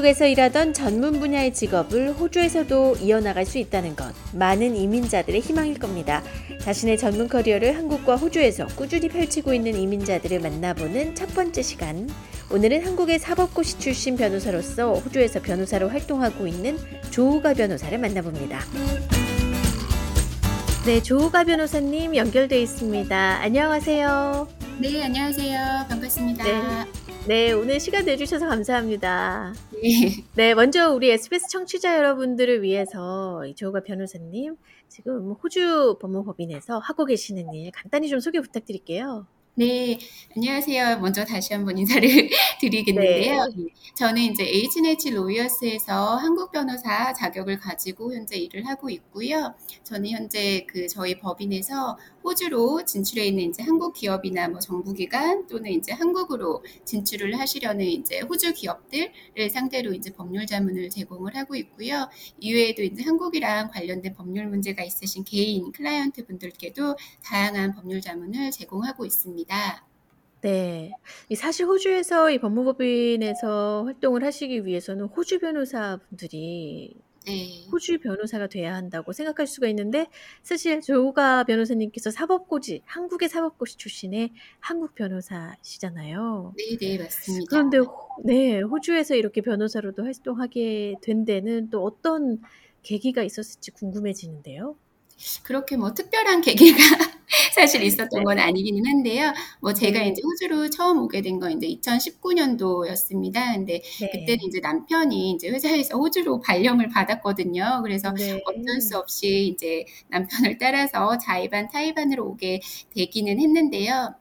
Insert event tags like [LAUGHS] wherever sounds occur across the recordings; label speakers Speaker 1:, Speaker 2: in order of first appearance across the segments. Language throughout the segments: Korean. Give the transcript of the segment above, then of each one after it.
Speaker 1: 한국에서 일하던 전문 분야의 직업을 호주에서도 이어나갈 수 있다는 것. 많은 이민자들의 희망일 겁니다. 자신의 전문 커리어를 한국과 호주에서 꾸준히 펼치고 있는 이민자들을 만나보는 첫 번째 시간. 오늘은 한국의 사법고시 출신 변호사로서 호주에서 변호사로 활동하고 있는 조우가 변호사를 만나봅니다. 네, 조우가 변호사님 연결돼 있습니다. 안녕하세요.
Speaker 2: 네, 안녕하세요. 반갑습니다.
Speaker 1: 네. 네, 오늘 시간 내주셔서 감사합니다.
Speaker 2: 네.
Speaker 1: 네, 먼저 우리 SBS 청취자 여러분들을 위해서 조우가 변호사님 지금 호주 법무법인에서 하고 계시는 일 간단히 좀 소개 부탁드릴게요.
Speaker 2: 네, 안녕하세요. 먼저 다시 한번 인사를 [LAUGHS] 드리겠는데요. 네. 저는 이제 H&H 로이어스에서 한국 변호사 자격을 가지고 현재 일을 하고 있고요. 저는 현재 그 저희 법인에서 호주로 진출해 있는 이제 한국 기업이나 뭐 정부기관 또는 이제 한국으로 진출을 하시려는 이제 호주 기업들을 상대로 이제 법률 자문을 제공을 하고 있고요. 이외에도 이제 한국이랑 관련된 법률 문제가 있으신 개인 클라이언트 분들께도 다양한 법률 자문을 제공하고 있습니다.
Speaker 1: 네. 사실 호주에서 이 법무법인에서 활동을 하시기 위해서는 호주 변호사분들이 네. 호주 변호사가 돼야 한다고 생각할 수가 있는데 사실 조가 변호사님께서 사법고시 한국의 사법고시 출신의 한국 변호사시잖아요.
Speaker 2: 네, 네, 맞습니다.
Speaker 1: 그런데 네, 호주에서 이렇게 변호사로도 활동하게 된 데는 또 어떤 계기가 있었을지 궁금해지는데요.
Speaker 2: 그렇게 뭐 특별한 계기가 [LAUGHS] 사실 있었던 건 아니기는 한데요. 뭐 제가 이제 호주로 처음 오게 된 건 이제 2019년도였습니다. 근데 네. 그때는 이제 남편이 이제 회사에서 호주로 발령을 받았거든요. 그래서 네. 어쩔 수 없이 이제 남편을 따라서 자의반 타의반으로 오게 되기는 했는데요.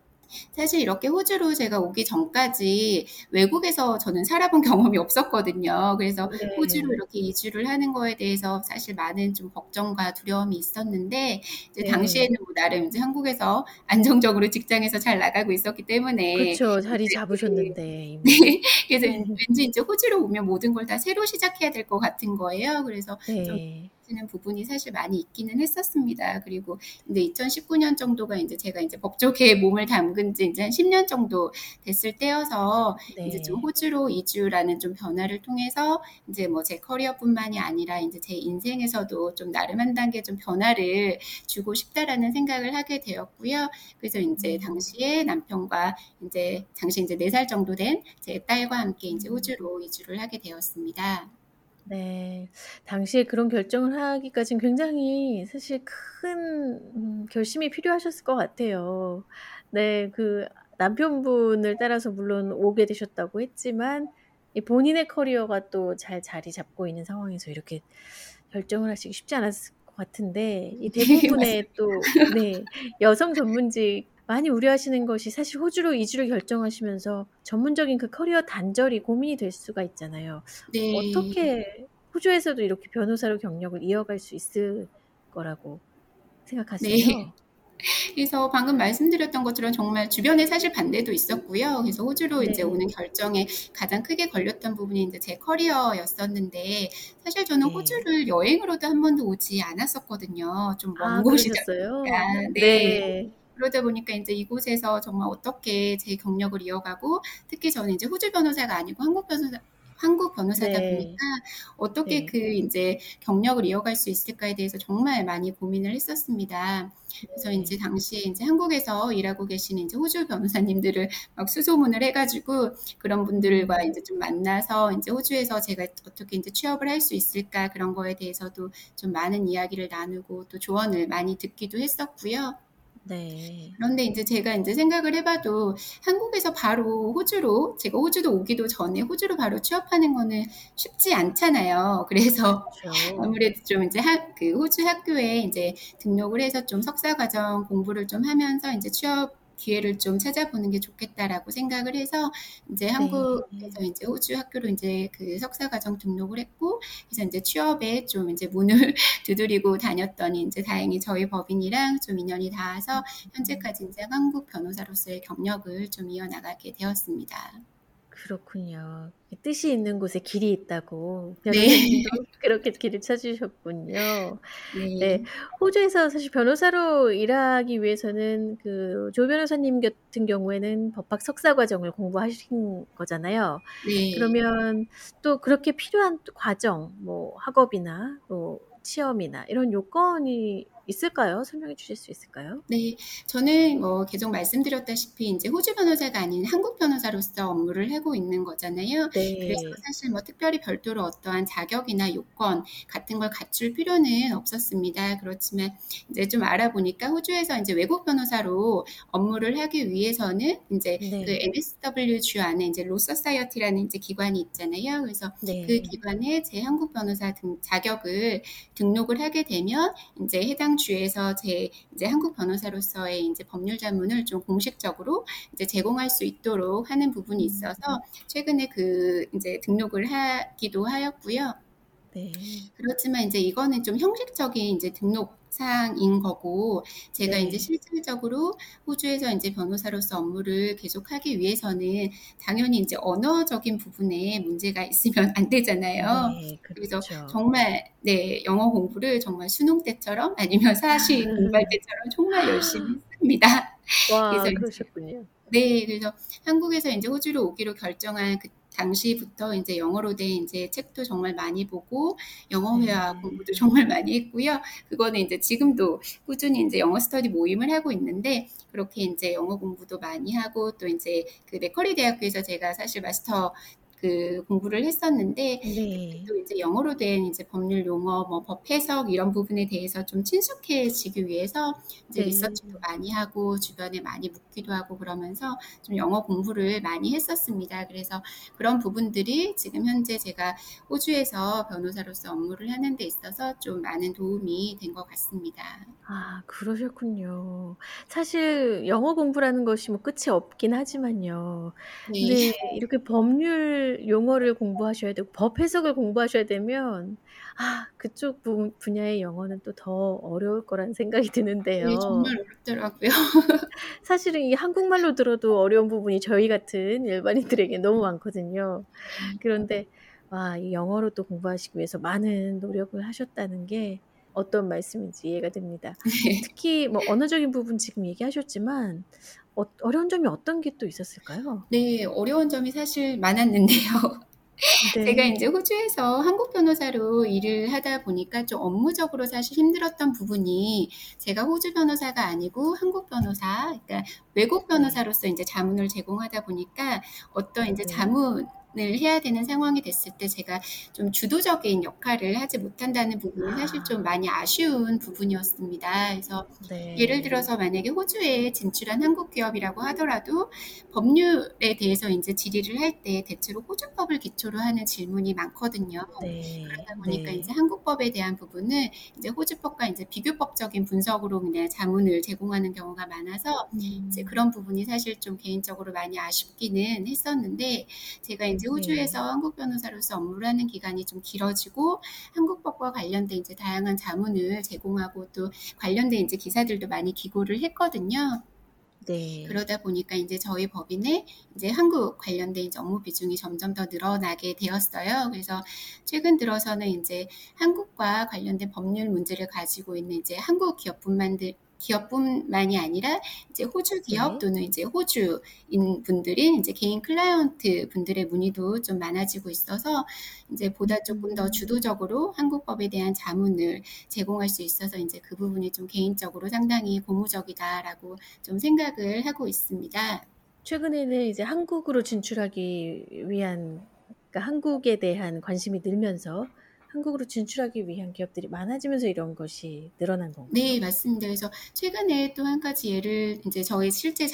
Speaker 2: 사실 이렇게 호주로 제가 오기 전까지 외국에서 저는 살아본 [LAUGHS] 경험이 없었거든요. 그래서 네. 호주로 이렇게 이주를 하는 거에 대해서 사실 많은 좀 걱정과 두려움이 있었는데 이제 네. 당시에는 뭐 나름 이제 한국에서 안정적으로 직장에서 잘 나가고 있었기 때문에
Speaker 1: 그렇죠 자리 잡으셨는데
Speaker 2: 네. [LAUGHS] 그래서 왠지 이제 호주로 오면 모든 걸 다 새로 시작해야 될 것 같은 거예요. 그래서 네. 좀 하시는 부분이 사실 많이 있기는 했었습니다. 그리고 이제 2019년 정도가 이제 제가 이제 법조계에 몸을 담근 지 이제 한 10년 정도 됐을 때여서 네. 이제 좀 호주로 이주라는 좀 변화를 통해서 이제 뭐 제 커리어뿐만이 아니라 이제 제 인생에서도 좀 나름 한 단계 좀 변화를 주고 싶다라는 생각을 하게 되었고요. 그래서 이제 음. 당시에 남편과 이제 당시 이제 4살 정도 된 제 딸과 함께 이제 음. 호주로 이주를 하게 되었습니다.
Speaker 1: 네. 당시에 그런 결정을 하기까진 굉장히 사실 큰 음 결심이 필요하셨을 것 같아요. 네. 그 남편분을 따라서 물론 오게 되셨다고 했지만 이 본인의 커리어가 또 잘 자리 잡고 있는 상황에서 이렇게 결정을 하시기 쉽지 않았을 것 같은데 이 대부분의 또 네. 여성 전문직 많이 우려하시는 것이 사실 호주로 이주를 결정하시면서 전문적인 그 커리어 단절이 고민이 될 수가 있잖아요. 네. 어떻게 호주에서도 이렇게 변호사로 경력을 이어갈 수 있을 거라고 생각하세요? 네. [LAUGHS]
Speaker 2: 그래서 방금 말씀드렸던 것처럼 정말 주변에 사실 반대도 있었고요. 그래서 호주로 네. 이제 오는 결정에 가장 크게 걸렸던 부분이 이제 제 커리어였었는데 사실 저는 네. 호주를 여행으로도 한 번도 오지 않았었거든요. 좀먼 아, 곳이다 보니까. 네. 네. 그러다 보니까 이제 이곳에서 정말 어떻게 제 경력을 이어가고 특히 저는 이제 호주 변호사가 아니고 한국 변호사 한국 변호사다 네. 보니까 어떻게 네. 그 이제 경력을 이어갈 수 있을까에 대해서 정말 많이 고민을 했었습니다. 그래서 네. 이제 당시에 이제 한국에서 일하고 계시는 이제 호주 변호사님들을 막 수소문을 해가지고 그런 분들과 음. 이제 좀 만나서 이제 호주에서 제가 어떻게 이제 취업을 할 수 있을까 그런 거에 대해서도 좀 많은 이야기를 나누고 또 조언을 많이 듣기도 했었고요. 네. 그런데 이제 제가 이제 생각을 해봐도 한국에서 바로 호주로 제가 호주도 오기도 전에 호주로 바로 취업하는 거는 쉽지 않잖아요. [LAUGHS] 그래서 그렇죠. 아무래도 좀 이제 하, 그 호주 학교에 이제 등록을 해서 좀 석사 과정 공부를 좀 하면서 이제 취업 기회를 좀 찾아보는 게 좋겠다라고 생각을 해서 이제 네. 한국에서 이제 호주 학교로 이제 그 석사 과정 등록을 했고 그래서 이제 취업에 좀 이제 문을 [LAUGHS] 두드리고 다녔더니 이제 다행히 저희 법인이랑 좀 인연이 닿아서 현재까지 이제 한국 변호사로서의 경력을 좀 이어나가게 되었습니다.
Speaker 1: 그렇군요. 뜻이 있는 곳에 길이 있다고
Speaker 2: 네.
Speaker 1: 변호사님도 [LAUGHS] 그렇게 길을 찾으셨군요. 네.
Speaker 2: 네.
Speaker 1: 호주에서 사실 변호사로 일하기 위해서는 그 조 변호사님 같은 경우에는 법학 석사 과정을 공부하신 거잖아요.
Speaker 2: 네.
Speaker 1: 그러면 또 그렇게 필요한 과정, 뭐 학업이나 뭐 시험이나 이런 요건이 있을까요? 설명해 주실 수 있을까요?
Speaker 2: 네. 저는 뭐 계속 말씀드렸다시피 인제 호주 변호사가 아닌 한국 변호사로서 업무를 하고 있는 거잖아요. 그래서
Speaker 1: 네.
Speaker 2: 사실 뭐 특별히 별도로 어떠한 자격이나 요건 같은 걸 갖출 필요는 없었습니다. 그렇지만 이제 좀 알아보니까 호주에서 인제 외국 변호사로 업무를 하기 위해서는 그
Speaker 1: 네.
Speaker 2: NSW주 안에 인제 Law Society라는 인제 기관이 있잖아요. 그래서 그
Speaker 1: 네.
Speaker 2: 기관에 제 한국 변호사 등 자격을 등록을 하게 되면 인제 해당 주에서 제 이제 한국 변호사로서의 인제 법률 자문을 좀 공식적으로 이제 제공할 수 있도록 하는 부분이
Speaker 1: 음.
Speaker 2: 있어서 최근에 그 인제 등록을 하기도 하였고요.
Speaker 1: 네.
Speaker 2: 그렇지만 인제 이거는 좀 형식적인 인제 등록 사항인 거고 제가
Speaker 1: 네.
Speaker 2: 실질적으로 호주에서 인제 변호사로서 업무를 계속하기 위해서는 당연히 인제 언어적인 부분에 문제가 있으면 [LAUGHS] 안 되잖아요.
Speaker 1: 네.
Speaker 2: 그래서
Speaker 1: 그렇죠.
Speaker 2: 정말 네 영어 공부를 정말 수능 때처럼 아니면 사시 공부할 때처럼 정말 열심히 했습니다. 그래서
Speaker 1: 와
Speaker 2: 인제
Speaker 1: 그러셨군요.
Speaker 2: 네. 그래서 한국에서 인제 호주로 오기로 결정한 그 당시부터 인제 영어로 된 인제 책도 정말 많이 보고 영어 회화
Speaker 1: 네.
Speaker 2: 공부도 정말 많이 했고요. 그거는 인제 지금도 꾸준히 인제 영어 스터디 모임을 하고 있는데 그렇게 인제 영어 공부도 많이 하고 또 인제 그 맥쿼리 대학교에서 제가 사실 마스터 그 공부를 했었는데
Speaker 1: 네.
Speaker 2: 그때도 이제 영어로 된 이제 법률 용어, 뭐 법 해석 이런 부분에 대해서 좀 친숙해지기 위해서 이제
Speaker 1: 네.
Speaker 2: 리서치도 많이 하고 주변에 많이 묻기도 하고 그러면서 좀 영어 공부를 많이 했었습니다. 그래서 그런 부분들이 지금 현재 제가 호주에서 변호사로서 업무를 하는 데 있어서 좀 많은 도움이 된 것 같습니다.
Speaker 1: 아 그러셨군요. 사실 영어 공부라는 것이 뭐 끝이 없긴 하지만요.
Speaker 2: 네.
Speaker 1: 근데 이렇게 법률 용어를 공부하셔야 되고 법 해석을 공부하셔야 되면 아 그쪽 분 분야의 영어는 또 더 어려울 거라는 생각이
Speaker 2: 네.
Speaker 1: 드는데요.
Speaker 2: 정말 어렵더라고요. [LAUGHS]
Speaker 1: 사실은 이 한국말로 들어도 어려운 부분이 저희 같은 일반인들에게 너무 많거든요.
Speaker 2: 네.
Speaker 1: 그런데 와 이 영어로 또 공부하시기 위해서 많은 노력을 하셨다는 게 어떤 말씀인지 이해가 됩니다. [LAUGHS]
Speaker 2: 네.
Speaker 1: 특히 뭐 언어적인 부분 지금 얘기하셨지만 어 어려운 점이 어떤 게 또 있었을까요?
Speaker 2: 네. 어려운 점이 사실 많았는데요. [LAUGHS] 제가
Speaker 1: 네.
Speaker 2: 인제 호주에서 한국 변호사로 일을 하다 보니까 좀 업무적으로 사실 힘들었던 부분이 제가 호주 변호사가 아니고 한국 변호사 그러니까 외국
Speaker 1: 네.
Speaker 2: 변호사로서 인제 자문을 제공하다 보니까 어떤 인제
Speaker 1: 네.
Speaker 2: 자문을 해야 되는 상황이 됐을 때 제가 좀 주도적인 역할을 하지 못한다는 부분이 사실 좀
Speaker 1: 아.
Speaker 2: 많이 아쉬운 부분이었습니다. 그래서 예를
Speaker 1: 네.
Speaker 2: 들어서 만약에 호주에 진출한 한국 기업이라고 하더라도 법률에 대해서 인제 질의를 할 때 대체로 호주법을 기초로 하는 질문이 많거든요.
Speaker 1: 네.
Speaker 2: 그러다 보니까
Speaker 1: 네.
Speaker 2: 한국법에 대한 부분을 이제 호주법과 인제 비교법적인 분석으로 그냥 자문을 제공하는 경우가 많아서 이제
Speaker 1: 음.
Speaker 2: 그런 부분이 사실 좀 개인적으로 많이 아쉽기는 했었는데 제가 인제
Speaker 1: 네.
Speaker 2: 호주에서 한국 변호사로서 업무를 하는 기간이 좀 길어지고 한국법과 관련된 인제 다양한 자문을 제공하고 또 관련된 인제 기사들도 많이 기고를 했거든요.
Speaker 1: 네.
Speaker 2: 그러다 보니까 인제 저희 법인에 이제 한국 관련된 이제 업무 비중이 점점 더 늘어나게 되었어요. 그래서 최근 들어서는 인제 한국과 관련된 법률 문제를 가지고 있는 이제 한국 기업뿐만 들 기업뿐만이 아니라 이제 호주 기업
Speaker 1: 네.
Speaker 2: 또는 이제 호주인 분들이 인제 개인 클라이언트 분들의 문의도 좀 많아지고 있어서 인제 보다 쪼끔 더
Speaker 1: 음.
Speaker 2: 주도적으로 한국법에 대한 자문을 제공할 수 있어서 인제 그 부분이 좀 개인적으로 상당히 고무적이다라고 좀 생각을 하고 있습니다.
Speaker 1: 최근에는 이제 한국으로 진출하기 위한 그러니까 한국에 대한 관심이 늘면서 한국으로 진출하기 위한 기업들이 많아지면서 이런 것이 늘어난
Speaker 2: 네
Speaker 1: 건가요?
Speaker 2: 맞습니다. 그래서 최근에 또1 가지 예를 인제 저희 실제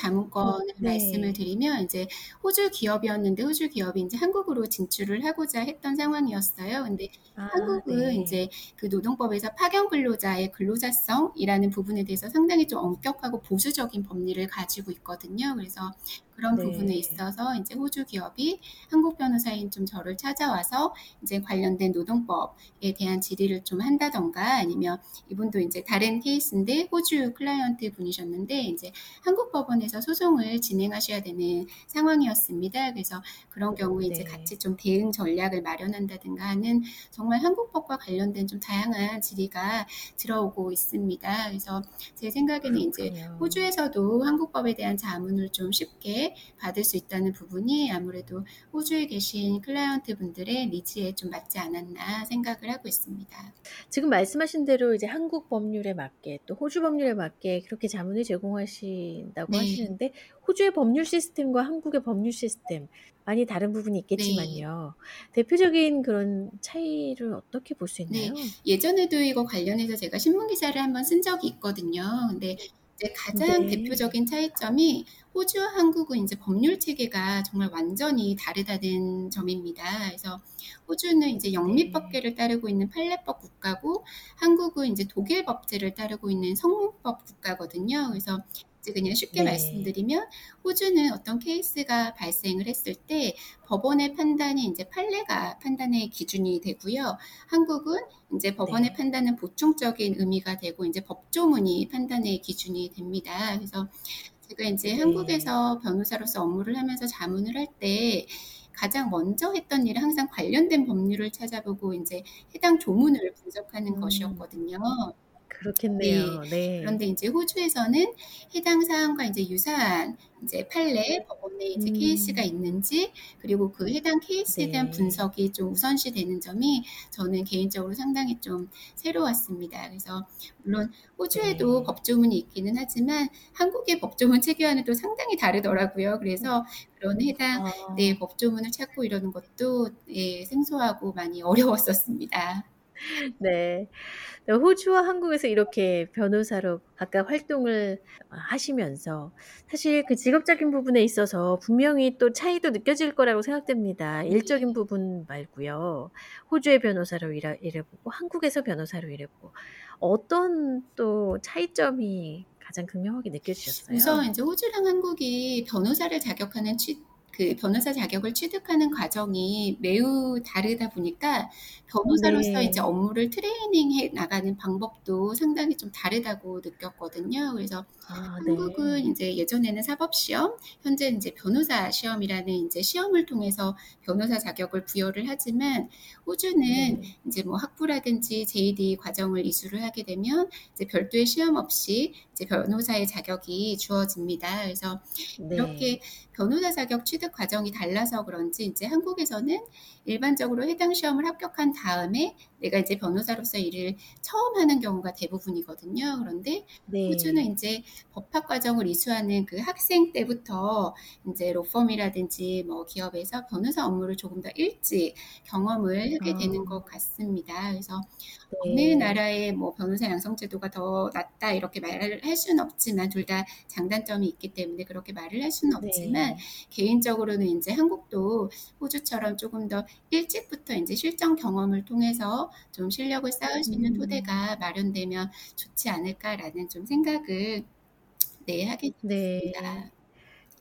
Speaker 1: 음
Speaker 2: 자문권을 말씀을
Speaker 1: 네.
Speaker 2: 드리면 이제 호주 기업이었는데 호주 기업이 인제 한국으로 진출을 하고자 했던 상황이었어요. 근데
Speaker 1: 아
Speaker 2: 한국은
Speaker 1: 네.
Speaker 2: 인제 그 노동법에서 파견 근로자의 근로자성이라는 부분에 대해서 상당히 좀 엄격하고 보수적인 법리를 가지고 있거든요. 그래서 그런 부분에
Speaker 1: 네.
Speaker 2: 있어서 이제 호주 기업이 한국 변호사인 좀 저를 찾아와서 이제 관련된 노동법에 대한 질의를 좀 한다던가 아니면 이분도 이제 다른 케이스인데 호주 클라이언트 분이셨는데 이제 한국 법원에서 소송을 진행하셔야 되는 상황이었습니다. 그래서 그런 경우에 이제
Speaker 1: 네.
Speaker 2: 같이 좀 대응 전략을 마련한다든가 하는 정말 한국법과 관련된 좀 다양한 질의가 들어오고 있습니다. 그래서 제 생각에는 이제
Speaker 1: 그렇군요.
Speaker 2: 호주에서도 한국법에 대한 자문을 좀 쉽게 받을 수 있다는 부분이 아무래도 호주에 계신 클라이언트 분들의 니즈에 좀 맞지 않았나 생각을 하고 있습니다.
Speaker 1: 지금 말씀하신 대로 이제 한국 법률에 맞게 또 호주 법률에 맞게 그렇게 자문을 제공하신다고
Speaker 2: 네.
Speaker 1: 하시는데 호주의 법률 시스템과 한국의 법률 시스템 많이 다른 부분이
Speaker 2: 네.
Speaker 1: 있겠지만요. 대표적인 그런 차이를 어떻게 볼수
Speaker 2: 네.
Speaker 1: 있나요?
Speaker 2: 예전에도 이거 관련해서 제가 신문 기사를 한번 쓴 적이 있거든요. 근데 이제 가장
Speaker 1: 네.
Speaker 2: 대표적인 차이점이 호주와 한국은 이제 법률 체계가 정말 완전히 다르다는 점입니다. 그래서 호주는 이제
Speaker 1: 네.
Speaker 2: 영미법계를 따르고 있는 판례법 국가고 한국은 이제 독일 법제를 따르고 있는 성문법 국가거든요. 그래서 그냥 쉽게
Speaker 1: 네.
Speaker 2: 말씀드리면 호주는 어떤 케이스가 발생을 했을 때 법원의 판단이 이제 판례가 판단의 기준이 되고요. 한국은 이제 법원의
Speaker 1: 네.
Speaker 2: 판단은 보충적인 의미가 되고 이제 법조문이 판단의 기준이 됩니다. 그래서 제가 이제
Speaker 1: 네.
Speaker 2: 한국에서 변호사로서 업무를 하면서 자문을 할 때 가장 먼저 했던 일은 항상 관련된 법률을 찾아보고 이제 해당 조문을 분석하는
Speaker 1: 음.
Speaker 2: 것이었거든요.
Speaker 1: 그렇겠네요.
Speaker 2: 네.
Speaker 1: 네.
Speaker 2: 그런데 이제 호주에서는 해당 사안과 이제 유사한 이제 판례, 법원에 이제 케이스가
Speaker 1: 음.
Speaker 2: 있는지 그리고 그 해당 케이스에 대한
Speaker 1: 네.
Speaker 2: 분석이 좀 우선시 되는 점이 저는 개인적으로 상당히 좀 새로웠습니다. 그래서 물론 호주에도
Speaker 1: 네.
Speaker 2: 법조문이 있기는 하지만 한국의 법조문 체계와는 또 상당히 다르더라고요. 그래서 그런 해당 네,
Speaker 1: 아.
Speaker 2: 법조문을 찾고 이러는 것도 예, 생소하고 많이 어려웠었습니다. [LAUGHS]
Speaker 1: 네. 네, 호주와 한국에서 이렇게 변호사로 각각 활동을 하시면서 사실 그 직업적인 부분에 있어서 분명히 또 차이도 느껴질 거라고 생각됩니다.
Speaker 2: 네.
Speaker 1: 일적인 부분 말고요. 호주의 변호사로 일하 일해보고 한국에서 변호사로 일해보고 어떤 또 차이점이 가장 극명하게 느껴지셨어요?
Speaker 2: 우선 이제 호주랑 한국이 변호사를 자격하는 취, 그 변호사 자격을 취득하는 과정이 매우 다르다 보니까 변호사로서
Speaker 1: 네.
Speaker 2: 이제 업무를 트레이닝해 나가는 방법도 상당히 좀 다르다고 느꼈거든요. 그래서
Speaker 1: 아,
Speaker 2: 한국은
Speaker 1: 네.
Speaker 2: 이제 예전에는 사법 시험, 현재 이제 변호사 시험이라는 이제 시험을 통해서 변호사 자격을 부여를 하지만 호주는
Speaker 1: 네.
Speaker 2: 이제 뭐 학부라든지 JD 과정을 이수를 하게 되면 이제 별도의 시험 없이 이제 변호사의 자격이 주어집니다. 그래서
Speaker 1: 네.
Speaker 2: 이렇게 변호사 자격 취득 과정이 달라서 그런지 이제 한국에서는 일반적으로 해당 시험을 합격한 다음에 내가 이제 변호사로서 일을 처음 하는 경우가 대부분이거든요. 그런데
Speaker 1: 네.
Speaker 2: 호주는 이제 법학 과정을 이수하는 그 학생 때부터 이제 로펌이라든지 뭐 기업에서 변호사 업무를 조금 더 일찍 경험을 하게 되는
Speaker 1: 아.
Speaker 2: 것 같습니다. 그래서
Speaker 1: 네.
Speaker 2: 어느 나라의 뭐 변호사 양성 제도가 더 낫다 이렇게 말을 할 수는 없지만 둘 다 장단점이 있기 때문에 그렇게 말을 할 수는 없지만
Speaker 1: 네.
Speaker 2: 개인적으로는 이제 한국도 호주처럼 조금 더 일찍부터 이제 실전 경험을 통해서 좀 실력을 쌓을 수 있는
Speaker 1: 음.
Speaker 2: 토대가 마련되면 좋지 않을까라는 좀 생각을 네 하게
Speaker 1: 네.
Speaker 2: 됐습니다.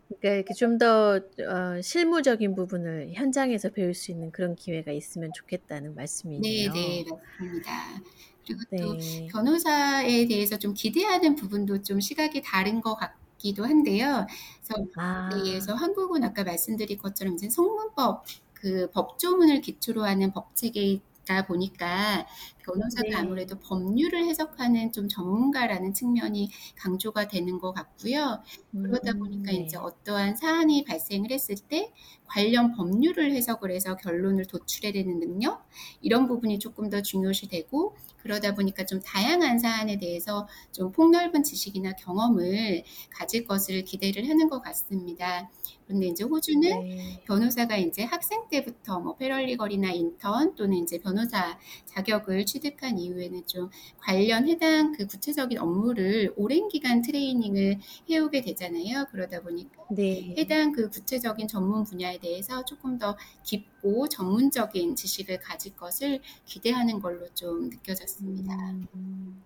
Speaker 1: 그러니까 이렇게 좀더 어, 실무적인 부분을 현장에서 배울 수 있는 그런 기회가 있으면 좋겠다는
Speaker 2: 네,
Speaker 1: 말씀이네요.
Speaker 2: 네, 맞습니다. 그리고 또
Speaker 1: 네.
Speaker 2: 변호사에 대해서 좀 기대하는 부분도 좀 시각이 다른 것 같기도 한데요. 그래서
Speaker 1: 아.
Speaker 2: 네, 그래서 한국은 아까 말씀드린 것처럼 이제 성문법 그 법조문을 기초로 하는 법 체계이다 보니까 변호사가
Speaker 1: 네.
Speaker 2: 아무래도 법률을 해석하는 좀 전문가라는 측면이 강조가 되는 것 같고요. 그러다
Speaker 1: 음,
Speaker 2: 보니까
Speaker 1: 네.
Speaker 2: 이제 어떠한 사안이 발생을 했을 때 관련 법률을 해석을 해서 결론을 도출해내는 능력 이런 부분이 조금 더 중요시 되고 그러다 보니까 좀 다양한 사안에 대해서 좀 폭넓은 지식이나 경험을 가질 것을 기대를 하는 것 같습니다. 그런데 이제 호주는
Speaker 1: 네.
Speaker 2: 변호사가 이제 학생 때부터 뭐 패럴리걸이나 인턴 또는 이제 변호사 자격을 취득한 이후에는 좀 관련 해당 그 구체적인 업무를 오랜 기간 트레이닝을 해오게 되잖아요. 그러다 보니까
Speaker 1: 네.
Speaker 2: 해당 그 구체적인 전문 분야에 대해서 조금 더 깊 고 전문적인 지식을 가질 것을 기대하는 걸로 좀 느껴졌습니다.
Speaker 1: 음.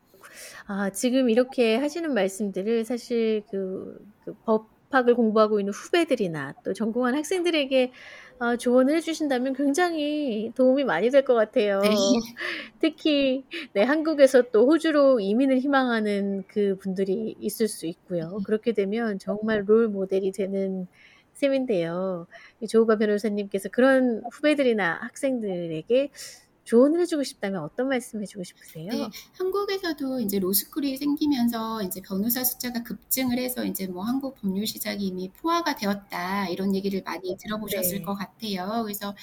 Speaker 1: 아, 지금 이렇게 하시는 말씀들을 사실 그, 그 법, 법학을 공부하고 있는 후배들이나 또 전공한 학생들에게 어 조언을 해 주신다면 굉장히 도움이 많이 될 것 같아요.
Speaker 2: 네.
Speaker 1: 특히 네 한국에서 또 호주로 이민을 희망하는 그 분들이 있을 수 있고요. 그렇게 되면 정말 롤 모델이 되는 셈인데요. 이 조우가 변호사님께서 그런 후배들이나 학생들에게 조언을 해 주고 싶다면 어떤 말씀 해 주고 싶으세요?
Speaker 2: 네. 한국에서도 인제 로스쿨이 생기면서 인제 변호사 숫자가 급증을 해서 인제 뭐 "한국 법률 시장이 이미 포화가 되었다." 이런 얘기를 많이 들어보셨을 것
Speaker 1: 네.
Speaker 2: 같아요. 그래서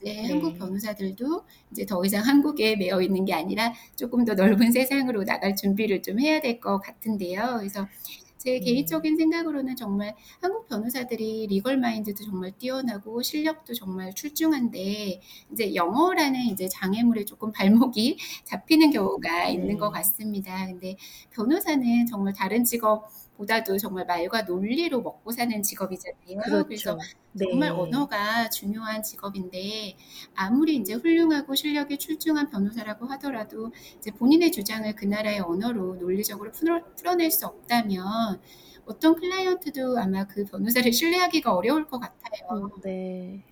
Speaker 2: 이제 한국
Speaker 1: 네.
Speaker 2: 변호사들도 이제 더 이상 한국에 매여 있는 게 아니라 쪼끔 더 넓은 세상으로 나갈 준비를 좀 해야 될 것 같은데요. 그래서 제
Speaker 1: 네.
Speaker 2: 개인적인 생각으로는 정말 한국 변호사들이 리걸 마인드도 정말 뛰어나고 실력도 정말 출중한데 인제 영어라는 인제 장애물에 쪼끔 발목이 [LAUGHS] 잡히는 경우가 있는 것
Speaker 1: 네.
Speaker 2: 같습니다. 근데 변호사는 정말 다른 직업 보다도 정말 말과 논리로 먹고 사는 직업이잖아요. 그래서
Speaker 1: 그렇죠.
Speaker 2: 정말
Speaker 1: 네.
Speaker 2: 언어가 중요한 직업인데 아무리 인제 훌륭하고 실력이 출중한 변호사라고 하더라도 이제 본인의 주장을 그 나라의 언어로 논리적으로 풀어 풀어낼 수 없다면 어떤 클라이언트도 아마 그 변호사를 신뢰하기가 어려울 것 같아요.
Speaker 1: 음 네.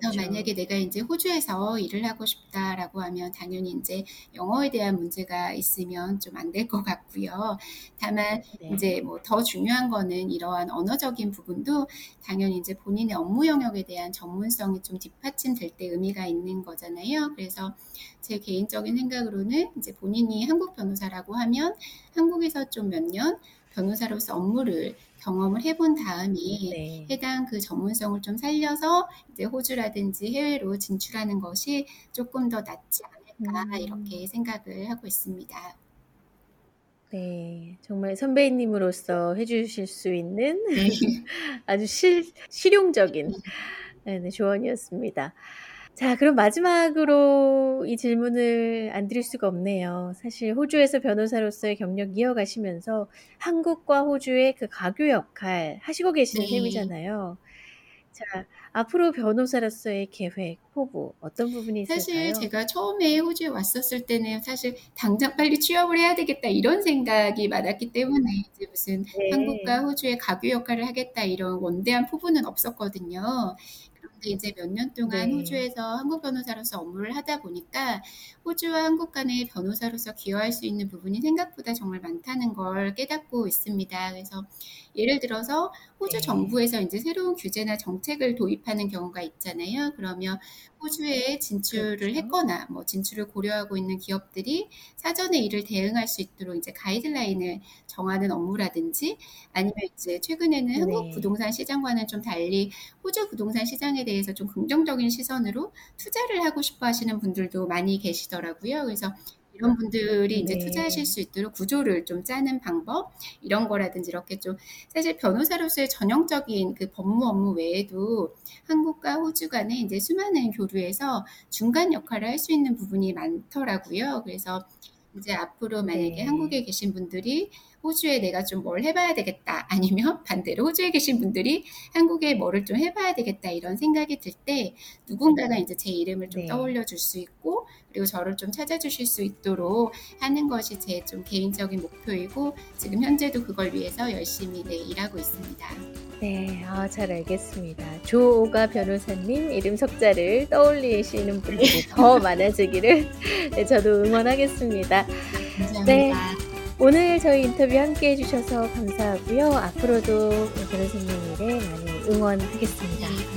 Speaker 2: 그래서 만약에
Speaker 1: 그렇죠.
Speaker 2: '내가 인제 호주에서 일을 하고 싶다.'라고 하면 당연히 인제 영어에 대한 문제가 있으면 좀 안 될 것 같고요. 다만
Speaker 1: 네.
Speaker 2: 인제 뭐 더 중요한 거는 이러한 언어적인 부분도 당연히 인제 본인의 업무 영역에 대한 전문성이 좀 뒷받침될 때 의미가 있는 거잖아요. 그래서 제 개인적인 생각으로는 이제 본인이 한국 변호사라고 하면 한국에서 좀 몇 년 변호사로서 업무를 경험을 해본 다음에
Speaker 1: 네.
Speaker 2: 해당 그 전문성을 좀 살려서 이제 호주라든지 해외로 진출하는 것이 쪼끔 더 낫지 않을까
Speaker 1: 음.
Speaker 2: 이렇게 생각을 하고 있습니다.
Speaker 1: 네. 정말 선배님으로서 해 주실 수 있는
Speaker 2: 네. [LAUGHS]
Speaker 1: 아주 실 실용적인 네 네 조언이었습니다. 자 그럼 마지막으로 이 질문을 안 드릴 수가 없네요. 사실 호주에서 변호사로서의 경력 이어가시면서 한국과 호주의 그 가교 역할 하시고 계시는
Speaker 2: 네.
Speaker 1: 셈이잖아요. 자 앞으로 변호사로서의 계획, 포부 어떤 부분이
Speaker 2: 사실
Speaker 1: 있을까요?
Speaker 2: 제가 처음에 호주에 왔었을 때는 사실 '당장 빨리 취업을 해야 되겠다.' 이런 생각이 많았기 때문에 이제 무슨 '한국과
Speaker 1: 네.
Speaker 2: 호주의 가교 역할을 하겠다.' 이런 원대한 포부는 없었거든요. 이제 몇 년 동안
Speaker 1: 네.
Speaker 2: 호주에서 한국 변호사로서 업무를 하다 보니까 호주와 한국 간의 변호사로서 기여할 수 있는 부분이 생각보다 정말 많다는 걸 깨닫고 있습니다. 그래서 예를 들어서 호주
Speaker 1: 네.
Speaker 2: 정부에서 인제 새로운 규제나 정책을 도입하는 경우가 있잖아요. 그러면 호주에 진출을
Speaker 1: 그렇죠.
Speaker 2: 했거나 뭐 진출을 고려하고 있는 기업들이 사전에 이를 대응할 수 있도록 이제 가이드라인을 정하는 업무라든지 아니면 이제 최근에는 한국
Speaker 1: 네.
Speaker 2: 부동산 시장과는 좀 달리 호주 부동산 시장에 대해서 좀 긍정적인 시선으로 투자를 하고 싶어 하시는 분들도 많이 계시더라고요. 그래서 이런 분들이 투자하실
Speaker 1: 네.
Speaker 2: 수 있도록 구조를 좀 짜는 방법 이런 거라든지 이렇게 좀 사실 변호사로서의 전형적인 그 법무 업무 외에도 한국과 호주 간에 인제 수많은 교류에서 중간 역할을 할 수 있는 부분이 많더라고요. 그래서 이제 앞으로 만약에
Speaker 1: 네.
Speaker 2: 한국에 계신 분들이 ' 호주에 내가 좀 뭘 해 봐야 되겠다.' 아니면 [LAUGHS] 반대로 호주에 계신 분들이 '한국에 뭐를 좀 해 봐야 되겠다.' 이런 생각이 들 때 누군가가 인제 제 이름을 좀
Speaker 1: 네.
Speaker 2: 떠올려 줄 수 있고 그리고 저를 좀 찾아주실 수 있도록 하는 것이 제 좀 개인적인 목표이고 지금 현재도 그걸 위해서 열심히 네 일하고 있습니다.
Speaker 1: 네. 아 잘 알겠습니다. 조오가 변호사님 이름 석자를 떠올리시는 분들이 [LAUGHS] 더 많아지기를 네 저도 응원하겠습니다.
Speaker 2: 네
Speaker 1: 네.
Speaker 2: 감사합니다.
Speaker 1: 오늘 저희 인터뷰 함께 해 주셔서 감사하고요. 앞으로도 변호사님 일에 많이
Speaker 2: 네 응원하겠습니다.